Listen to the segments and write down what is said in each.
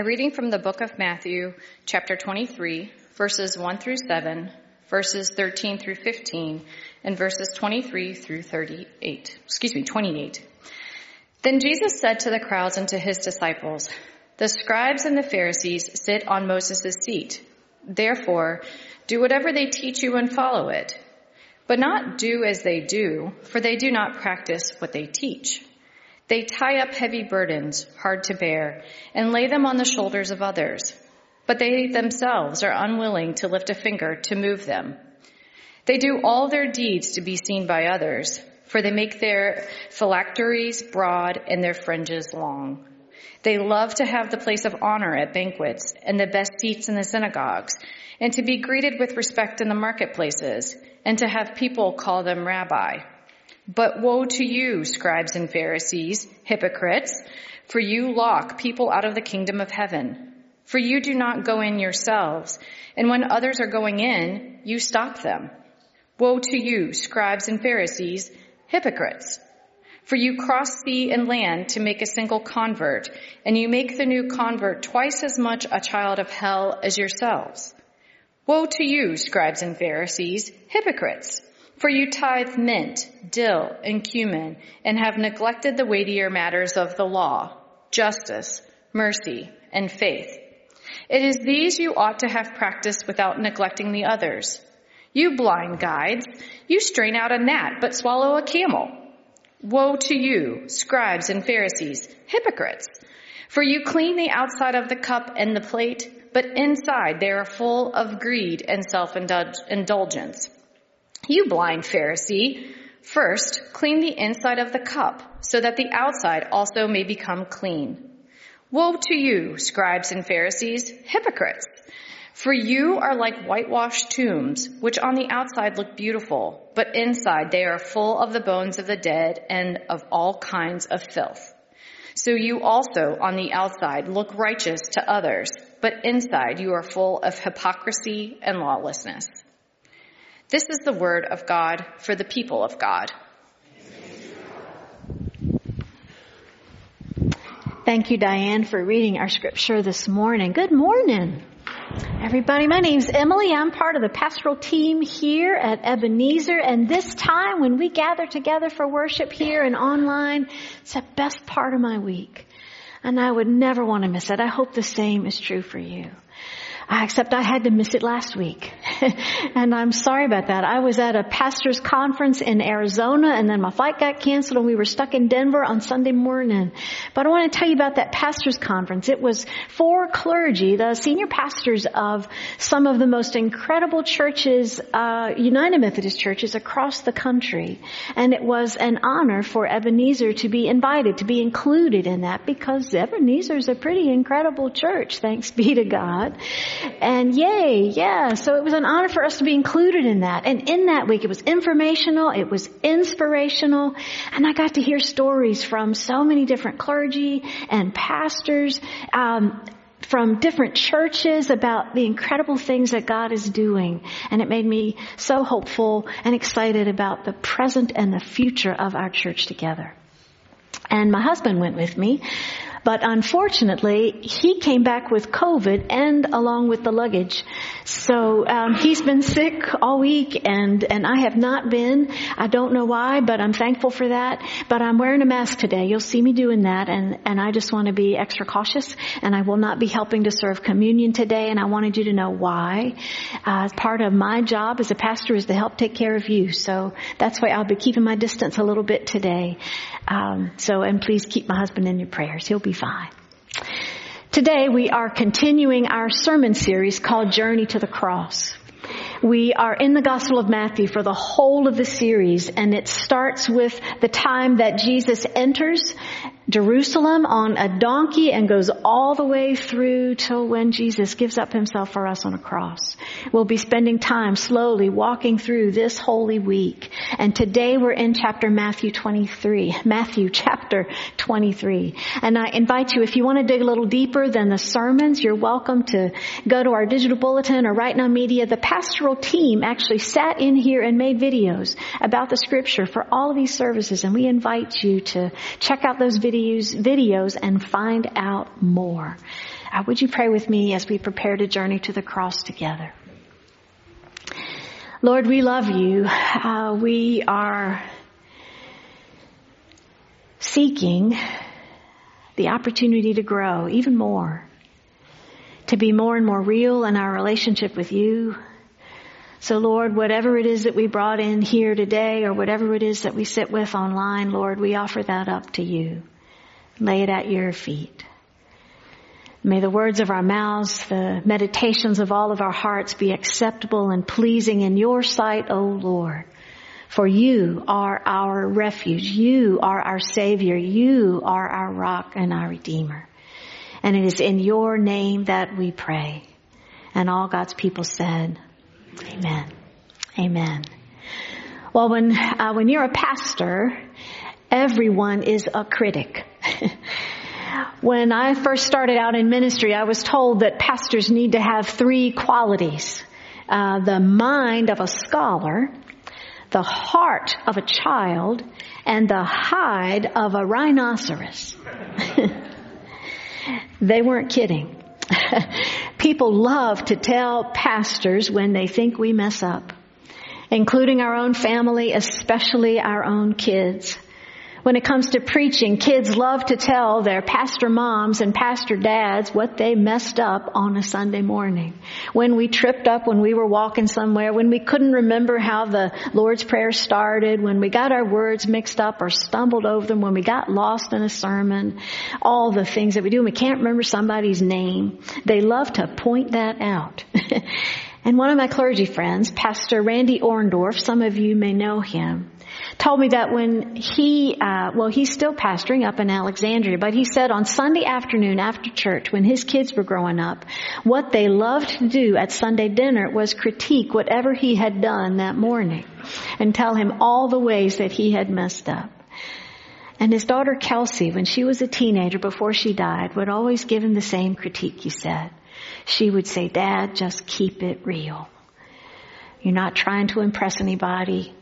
A reading from the book of Matthew, chapter 23, verses 1 through 7, verses 13 through 15, and verses 23 through 38. Excuse me, 28. Then Jesus said to the crowds and to his disciples, The scribes and the Pharisees sit on Moses' seat. Therefore, do whatever they teach you and follow it. But not do as they do, for they do not practice what they teach. They tie up heavy burdens, hard to bear, and lay them on the shoulders of others. But they themselves are unwilling to lift a finger to move them. They do all their deeds to be seen by others, for they make their phylacteries broad and their fringes long. They love to have the place of honor at banquets and the best seats in the synagogues, and to be greeted with respect in the marketplaces, and to have people call them rabbi. But woe to you, scribes and Pharisees, hypocrites, for you lock people out of the kingdom of heaven. For you do not go in yourselves, and when others are going in, you stop them. Woe to you, scribes and Pharisees, hypocrites! For you cross sea and land to make a single convert, and you make the new convert twice as much a child of hell as yourselves. Woe to you, scribes and Pharisees, hypocrites! For you tithe mint, dill, and cumin, and have neglected the weightier matters of the law, justice, mercy, and faith. It is these you ought to have practiced without neglecting the others. You blind guides, you strain out a gnat but swallow a camel. Woe to you, scribes and Pharisees, hypocrites! For you clean the outside of the cup and the plate, but inside they are full of greed and self-indulgence. You blind Pharisee, first clean the inside of the cup so that the outside also may become clean. Woe to you, scribes and Pharisees, hypocrites! For you are like whitewashed tombs, which on the outside look beautiful, but inside they are full of the bones of the dead and of all kinds of filth. So you also on the outside look righteous to others, but inside you are full of hypocrisy and lawlessness. This is the word of God for the people of God. Thank you, Diane, for reading our scripture this morning. Good morning, everybody. My name's Emily. I'm part of the pastoral team here at Ebenezer. And this time when we gather together for worship here and online, it's the best part of my week. And I would never want to miss it. I hope the same is true for you except I had to miss it last week. and I'm sorry about that. I was at a pastor's conference in Arizona and then my flight got canceled and we were stuck in Denver on Sunday morning. But I want to tell you about that pastor's conference. It was for clergy, the senior pastors of some of the most incredible churches, uh, United Methodist churches across the country. And it was an honor for Ebenezer to be invited, to be included in that because Ebenezer is a pretty incredible church, thanks be to God. And yay, yeah. So it was an honor for us to be included in that. And in that week, it was informational, it was inspirational, and I got to hear stories from so many different clergy and pastors. Um, from different churches about the incredible things that God is doing. And it made me so hopeful and excited about the present and the future of our church together. And my husband went with me. But unfortunately, he came back with COVID and along with the luggage. So um, he's been sick all week, and and I have not been. I don't know why, but I'm thankful for that. But I'm wearing a mask today. You'll see me doing that, and and I just want to be extra cautious. And I will not be helping to serve communion today. And I wanted you to know why. Uh, part of my job as a pastor is to help take care of you. So that's why I'll be keeping my distance a little bit today. Um, so and please keep my husband in your prayers. He'll be be fine. Today we are continuing our sermon series called Journey to the Cross. We are in the Gospel of Matthew for the whole of the series and it starts with the time that Jesus enters Jerusalem on a donkey and goes all the way through till when Jesus gives up himself for us on a cross. We'll be spending time slowly walking through this holy week. And today we're in chapter Matthew 23, Matthew chapter 23. And I invite you, if you want to dig a little deeper than the sermons, you're welcome to go to our digital bulletin or Right Now Media. The pastoral team actually sat in here and made videos about the scripture for all of these services. And we invite you to check out those videos videos, videos and find out more. Uh, would you pray with me as we prepare to journey to the cross together? Lord, we love you. Uh, we are seeking the opportunity to grow even more, to be more and more real in our relationship with you. So Lord, whatever it is that we brought in here today or whatever it is that we sit with online, Lord, we offer that up to you. Lay it at your feet. May the words of our mouths, the meditations of all of our hearts be acceptable and pleasing in your sight, O Lord. For you are our refuge. You are our Savior. You are our rock and our Redeemer. And it is in your name that we pray. And all God's people said, Amen. Amen. Well, when, uh, when you're a pastor, everyone is a critic. when I first started out in ministry, I was told that pastors need to have three qualities. Uh, the mind of a scholar, the heart of a child and the hide of a rhinoceros. they weren't kidding. People love to tell pastors when they think we mess up, including our own family, especially our own kids. When it comes to preaching, kids love to tell their pastor moms and pastor dads what they messed up on a Sunday morning. When we tripped up when we were walking somewhere, when we couldn't remember how the Lord's Prayer started, when we got our words mixed up or stumbled over them, when we got lost in a sermon, all the things that we do, and we can't remember somebody's name. They love to point that out. and one of my clergy friends, Pastor Randy Orndorff, some of you may know him, told me that when he, uh, well, he's still pastoring up in Alexandria, but he said on Sunday afternoon after church, when his kids were growing up, what they loved to do at Sunday dinner was critique whatever he had done that morning and tell him all the ways that he had messed up. And his daughter Kelsey, when she was a teenager before she died, would always give him the same critique, he said. She would say, Dad, just keep it real. You're not trying to impress anybody.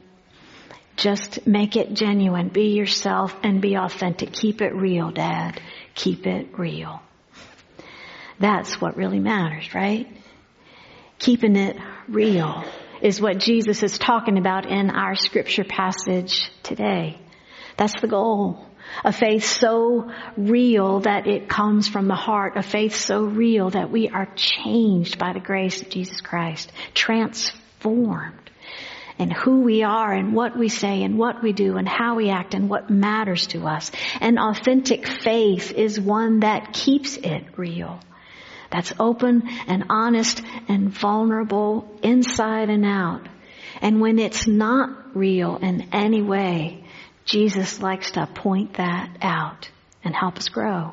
Just make it genuine. Be yourself and be authentic. Keep it real, Dad. Keep it real. That's what really matters, right? Keeping it real is what Jesus is talking about in our scripture passage today. That's the goal. A faith so real that it comes from the heart. A faith so real that we are changed by the grace of Jesus Christ. Transformed and who we are and what we say and what we do and how we act and what matters to us. An authentic faith is one that keeps it real. That's open and honest and vulnerable inside and out. And when it's not real in any way, Jesus likes to point that out and help us grow.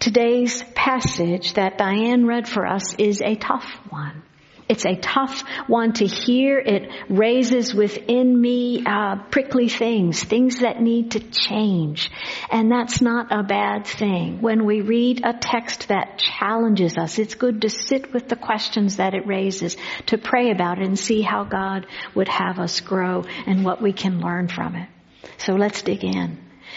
Today's passage that Diane read for us is a tough one. It's a tough one to hear. It raises within me uh, prickly things, things that need to change. And that's not a bad thing. When we read a text that challenges us, it's good to sit with the questions that it raises, to pray about it and see how God would have us grow and what we can learn from it. So let's dig in.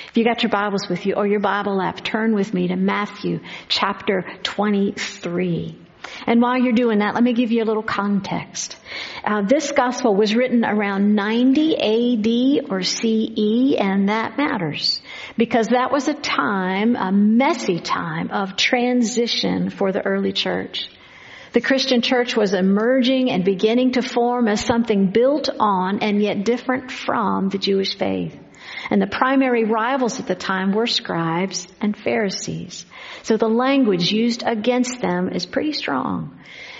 If you got your Bibles with you or your Bible app, turn with me to Matthew chapter 23. And while you're doing that, let me give you a little context. Uh, this gospel was written around 90 AD or CE, and that matters because that was a time, a messy time of transition for the early church. The Christian church was emerging and beginning to form as something built on and yet different from the Jewish faith. And the primary rivals at the time were scribes and Pharisees. So the language used against them is pretty strong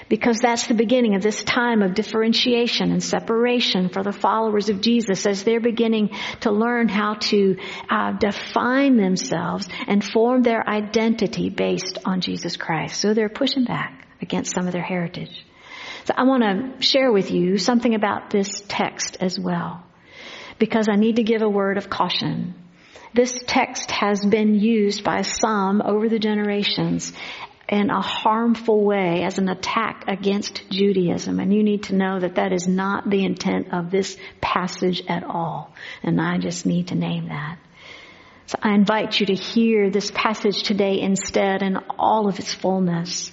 because that's the beginning of this time of differentiation and separation for the followers of Jesus as they're beginning to learn how to uh, define themselves and form their identity based on Jesus Christ. So they're pushing back against some of their heritage. So I want to share with you something about this text as well because I need to give a word of caution. This text has been used by some over the generations in a harmful way as an attack against Judaism. And you need to know that that is not the intent of this passage at all. And I just need to name that. So I invite you to hear this passage today instead in all of its fullness,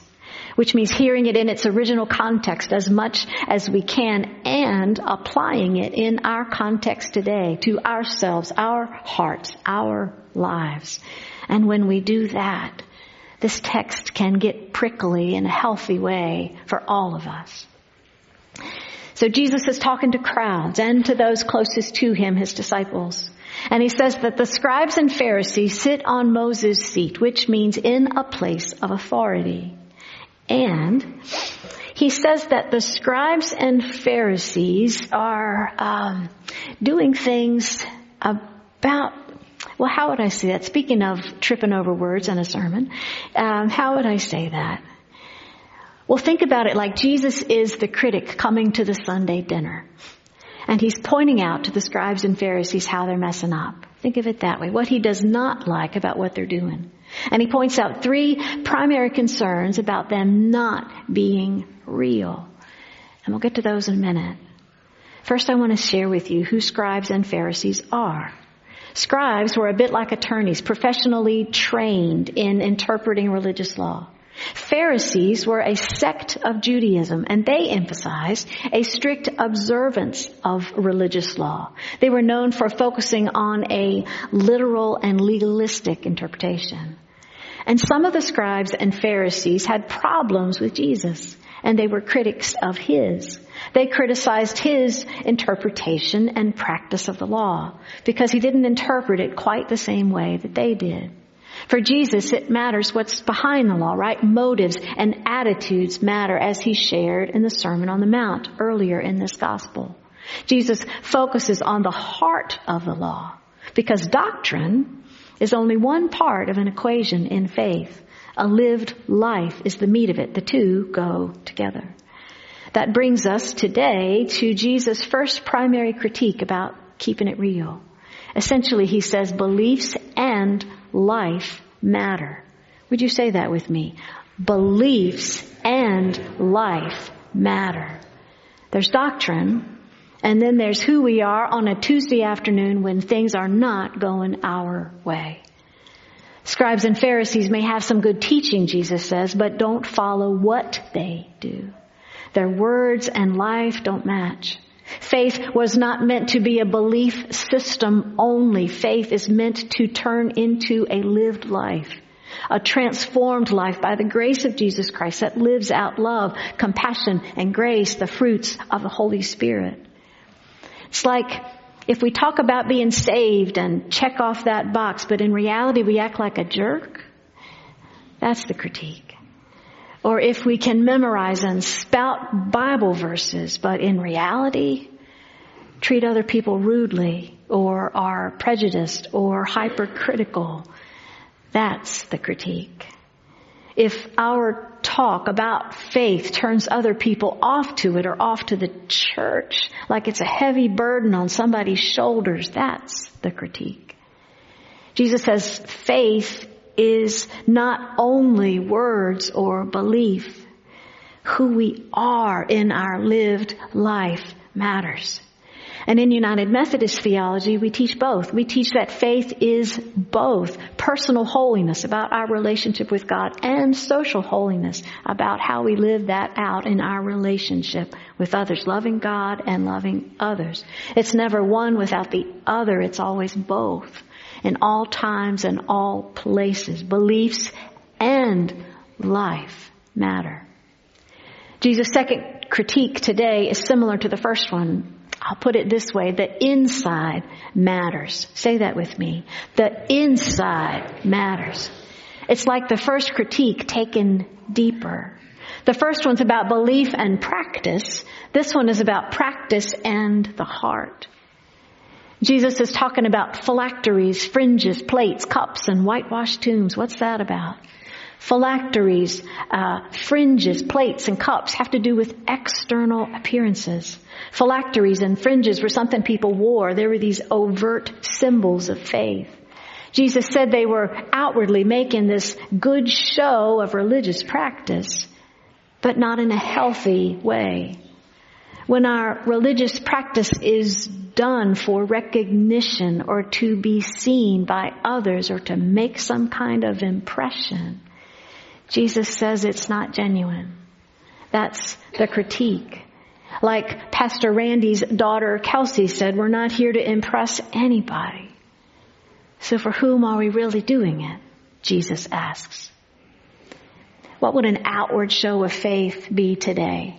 which means hearing it in its original context as much as we can and applying it in our context today to ourselves, our hearts, our lives. And when we do that, this text can get prickly in a healthy way for all of us. So Jesus is talking to crowds and to those closest to him, his disciples. And he says that the scribes and Pharisees sit on Moses' seat, which means in a place of authority. And he says that the scribes and Pharisees are um, doing things about well, how would I say that? Speaking of tripping over words in a sermon, um, how would I say that? Well, think about it like Jesus is the critic coming to the Sunday dinner. And he's pointing out to the scribes and Pharisees how they're messing up. Think of it that way. What he does not like about what they're doing. And he points out three primary concerns about them not being real. And we'll get to those in a minute. First, I want to share with you who scribes and Pharisees are. Scribes were a bit like attorneys, professionally trained in interpreting religious law. Pharisees were a sect of Judaism and they emphasized a strict observance of religious law. They were known for focusing on a literal and legalistic interpretation. And some of the scribes and Pharisees had problems with Jesus and they were critics of his. They criticized his interpretation and practice of the law because he didn't interpret it quite the same way that they did. For Jesus, it matters what's behind the law, right? Motives and attitudes matter as he shared in the Sermon on the Mount earlier in this gospel. Jesus focuses on the heart of the law because doctrine is only one part of an equation in faith. A lived life is the meat of it. The two go together. That brings us today to Jesus' first primary critique about keeping it real. Essentially, he says beliefs and life matter. Would you say that with me? Beliefs and life matter. There's doctrine, and then there's who we are on a Tuesday afternoon when things are not going our way. Scribes and Pharisees may have some good teaching, Jesus says, but don't follow what they do. Their words and life don't match. Faith was not meant to be a belief system only. Faith is meant to turn into a lived life. A transformed life by the grace of Jesus Christ that lives out love, compassion, and grace, the fruits of the Holy Spirit. It's like if we talk about being saved and check off that box, but in reality we act like a jerk, that's the critique. Or if we can memorize and spout Bible verses, but in reality treat other people rudely or are prejudiced or hypercritical, that's the critique. If our talk about faith turns other people off to it or off to the church, like it's a heavy burden on somebody's shoulders, that's the critique. Jesus says faith is not only words or belief. Who we are in our lived life matters. And in United Methodist theology, we teach both. We teach that faith is both personal holiness about our relationship with God and social holiness about how we live that out in our relationship with others, loving God and loving others. It's never one without the other. It's always both in all times and all places. Beliefs and life matter. Jesus' second critique today is similar to the first one. I'll put it this way, the inside matters. Say that with me. The inside matters. It's like the first critique taken deeper. The first one's about belief and practice. This one is about practice and the heart. Jesus is talking about phylacteries, fringes, plates, cups, and whitewashed tombs. What's that about? Phylacteries, uh, fringes, plates, and cups have to do with external appearances. Phylacteries and fringes were something people wore. They were these overt symbols of faith. Jesus said they were outwardly making this good show of religious practice, but not in a healthy way. When our religious practice is done for recognition or to be seen by others or to make some kind of impression, Jesus says it's not genuine. That's the critique. Like Pastor Randy's daughter Kelsey said, we're not here to impress anybody. So for whom are we really doing it? Jesus asks. What would an outward show of faith be today?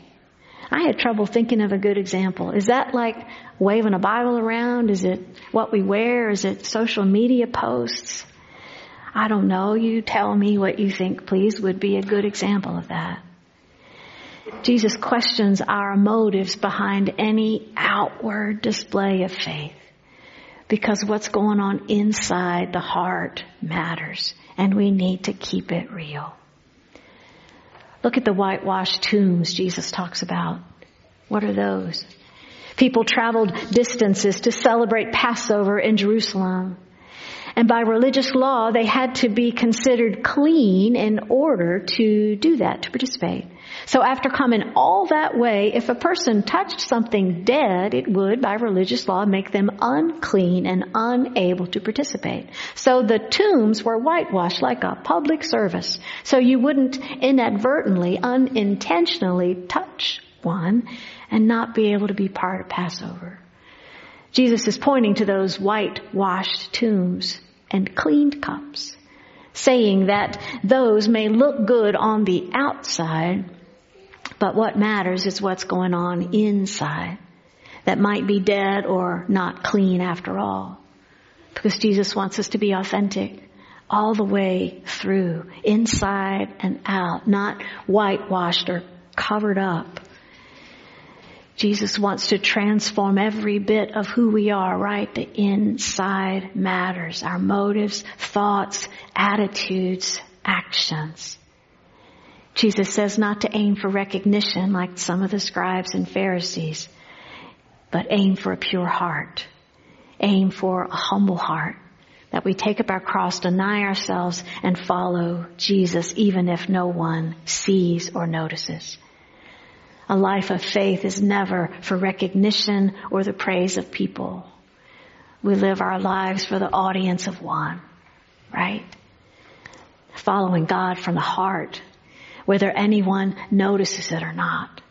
I had trouble thinking of a good example. Is that like waving a Bible around? Is it what we wear? Is it social media posts? I don't know. You tell me what you think, please, would be a good example of that. Jesus questions our motives behind any outward display of faith. Because what's going on inside the heart matters, and we need to keep it real. Look at the whitewashed tombs Jesus talks about. What are those? People traveled distances to celebrate Passover in Jerusalem. And by religious law, they had to be considered clean in order to do that, to participate. So after coming all that way, if a person touched something dead, it would, by religious law, make them unclean and unable to participate. So the tombs were whitewashed like a public service. So you wouldn't inadvertently, unintentionally touch one and not be able to be part of Passover. Jesus is pointing to those whitewashed tombs and cleaned cups, saying that those may look good on the outside, but what matters is what's going on inside that might be dead or not clean after all. Because Jesus wants us to be authentic all the way through, inside and out, not whitewashed or covered up. Jesus wants to transform every bit of who we are, right? The inside matters. Our motives, thoughts, attitudes, actions. Jesus says not to aim for recognition like some of the scribes and Pharisees, but aim for a pure heart. Aim for a humble heart. That we take up our cross, deny ourselves, and follow Jesus even if no one sees or notices. A life of faith is never for recognition or the praise of people. We live our lives for the audience of one, right? Following God from the heart, whether anyone notices it or not.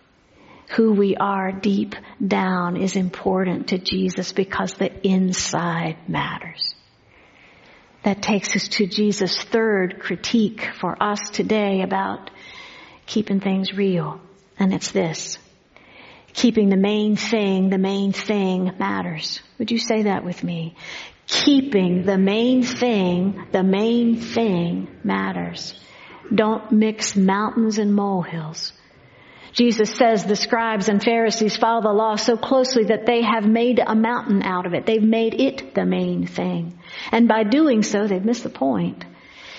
Who we are deep down is important to Jesus because the inside matters. That takes us to Jesus' third critique for us today about keeping things real. And it's this. Keeping the main thing, the main thing matters. Would you say that with me? Keeping the main thing, the main thing matters. Don't mix mountains and molehills. Jesus says the scribes and Pharisees follow the law so closely that they have made a mountain out of it. They've made it the main thing. And by doing so, they've missed the point.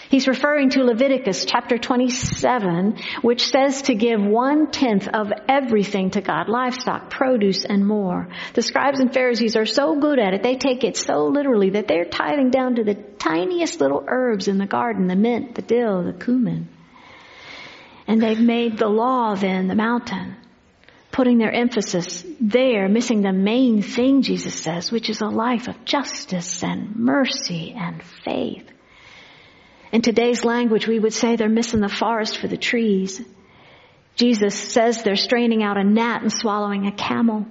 He's referring to Leviticus chapter 27, which says to give one tenth of everything to God, livestock, produce, and more. The scribes and Pharisees are so good at it, they take it so literally that they're tithing down to the tiniest little herbs in the garden, the mint, the dill, the cumin. And they've made the law then the mountain, putting their emphasis there, missing the main thing, Jesus says, which is a life of justice and mercy and faith. In today's language, we would say they're missing the forest for the trees. Jesus says they're straining out a gnat and swallowing a camel.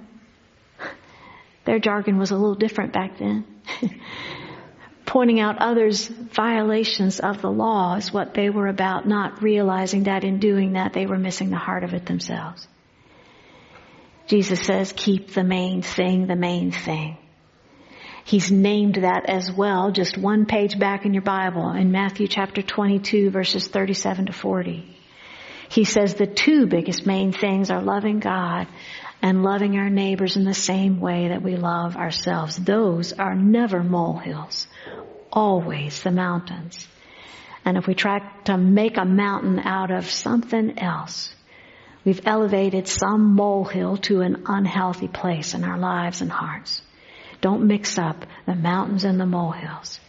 Their jargon was a little different back then. Pointing out others' violations of the law is what they were about, not realizing that in doing that they were missing the heart of it themselves. Jesus says, keep the main thing the main thing. He's named that as well, just one page back in your Bible in Matthew chapter 22 verses 37 to 40. He says the two biggest main things are loving God and loving our neighbors in the same way that we love ourselves. Those are never molehills, always the mountains. And if we try to make a mountain out of something else, we've elevated some molehill to an unhealthy place in our lives and hearts. Don't mix up the mountains and the molehills.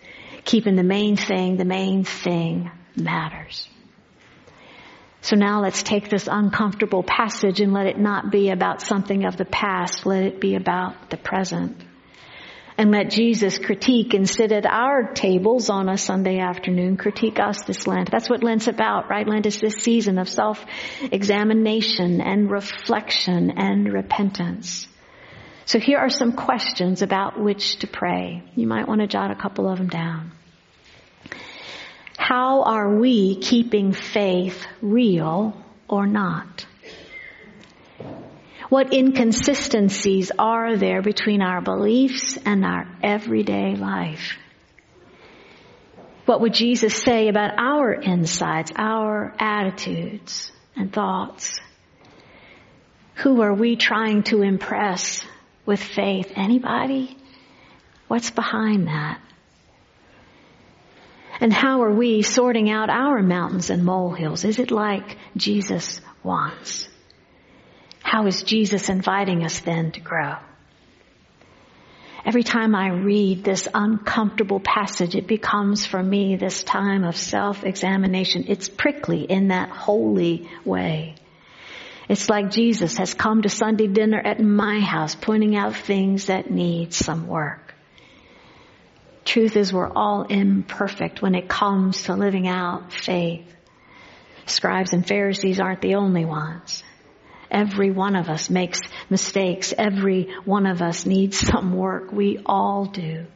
Keeping the main thing, the main thing matters. So now let's take this uncomfortable passage and let it not be about something of the past. Let it be about the present. and let Jesus critique and sit at our tables on a Sunday afternoon, critique us this Lent. That's what Lent's about, right? Lent is this season of self-examination and reflection and repentance. So here are some questions about which to pray. You might want to jot a couple of them down. How are we keeping faith real or not? What inconsistencies are there between our beliefs and our everyday life? What would Jesus say about our insides, our attitudes and thoughts? Who are we trying to impress with faith? Anybody? What's behind that? And how are we sorting out our mountains and molehills? Is it like Jesus wants? How is Jesus inviting us then to grow? Every time I read this uncomfortable passage, it becomes for me this time of self-examination. It's prickly in that holy way. It's like Jesus has come to Sunday dinner at my house pointing out things that need some work. Truth is we're all imperfect when it comes to living out faith. Scribes and Pharisees aren't the only ones. Every one of us makes mistakes. Every one of us needs some work. We all do.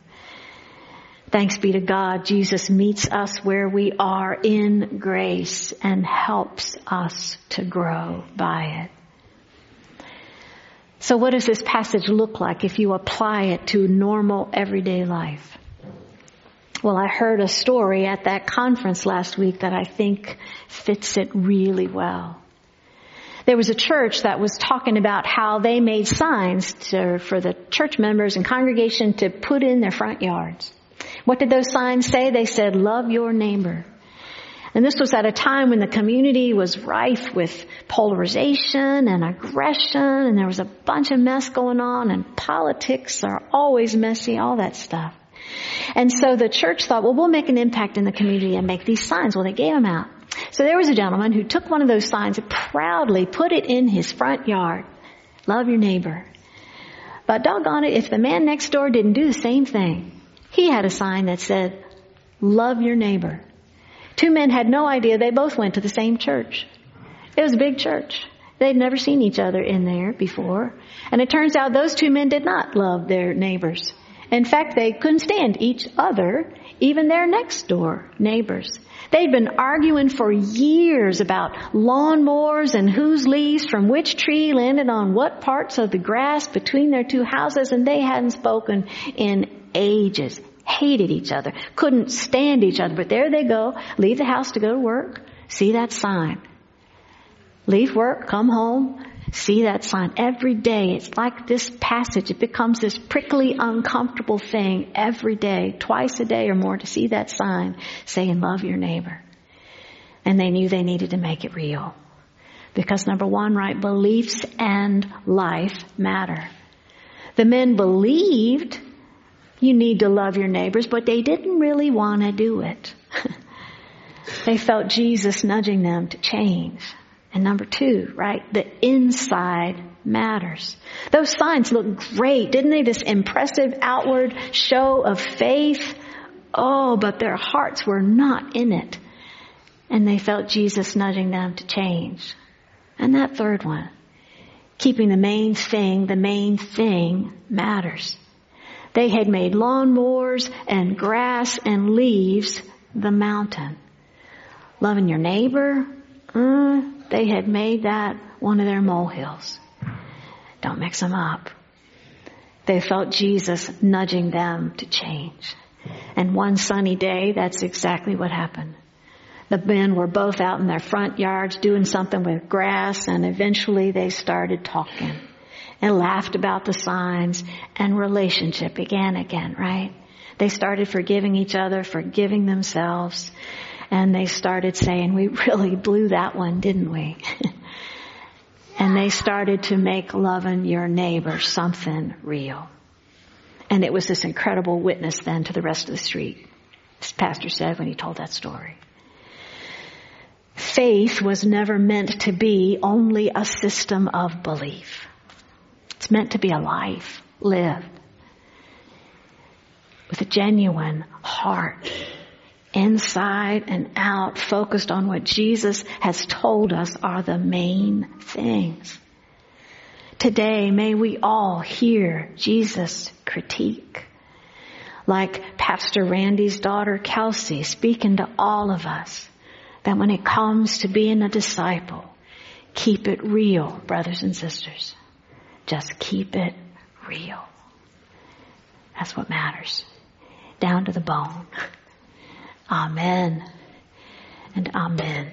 Thanks be to God, Jesus meets us where we are in grace and helps us to grow by it. So what does this passage look like if you apply it to normal everyday life? Well, I heard a story at that conference last week that I think fits it really well. There was a church that was talking about how they made signs to, for the church members and congregation to put in their front yards. What did those signs say? They said, love your neighbor. And this was at a time when the community was rife with polarization and aggression and there was a bunch of mess going on and politics are always messy, all that stuff. And so the church thought, well, we'll make an impact in the community and make these signs. Well, they gave them out. So there was a gentleman who took one of those signs and proudly put it in his front yard. Love your neighbor. But doggone it, if the man next door didn't do the same thing, he had a sign that said, love your neighbor. Two men had no idea they both went to the same church. It was a big church. They'd never seen each other in there before. And it turns out those two men did not love their neighbors. In fact, they couldn't stand each other, even their next door neighbors. They'd been arguing for years about lawnmowers and whose leaves from which tree landed on what parts of the grass between their two houses, and they hadn't spoken in ages. Hated each other. Couldn't stand each other. But there they go. Leave the house to go to work. See that sign. Leave work, come home, see that sign every day. It's like this passage. It becomes this prickly, uncomfortable thing every day, twice a day or more to see that sign saying love your neighbor. And they knew they needed to make it real. Because number one, right, beliefs and life matter. The men believed you need to love your neighbors, but they didn't really want to do it. they felt Jesus nudging them to change. And number two, right, the inside matters. Those signs look great, didn't they? This impressive outward show of faith. Oh, but their hearts were not in it. And they felt Jesus nudging them to change. And that third one, keeping the main thing, the main thing matters. They had made lawnmowers and grass and leaves the mountain. Loving your neighbor, uh, they had made that one of their molehills. Don't mix them up. They felt Jesus nudging them to change. And one sunny day, that's exactly what happened. The men were both out in their front yards doing something with grass and eventually they started talking and laughed about the signs and relationship began again, right? They started forgiving each other, forgiving themselves and they started saying, we really blew that one, didn't we? and they started to make loving your neighbor something real. And it was this incredible witness then to the rest of the street, as Pastor said when he told that story. Faith was never meant to be only a system of belief. It's meant to be a life lived. with a genuine heart, inside and out, focused on what Jesus has told us are the main things. Today, may we all hear Jesus' critique. Like Pastor Randy's daughter Kelsey speaking to all of us that when it comes to being a disciple, keep it real, brothers and sisters. Just keep it real. That's what matters. Down to the bone. Amen and amen.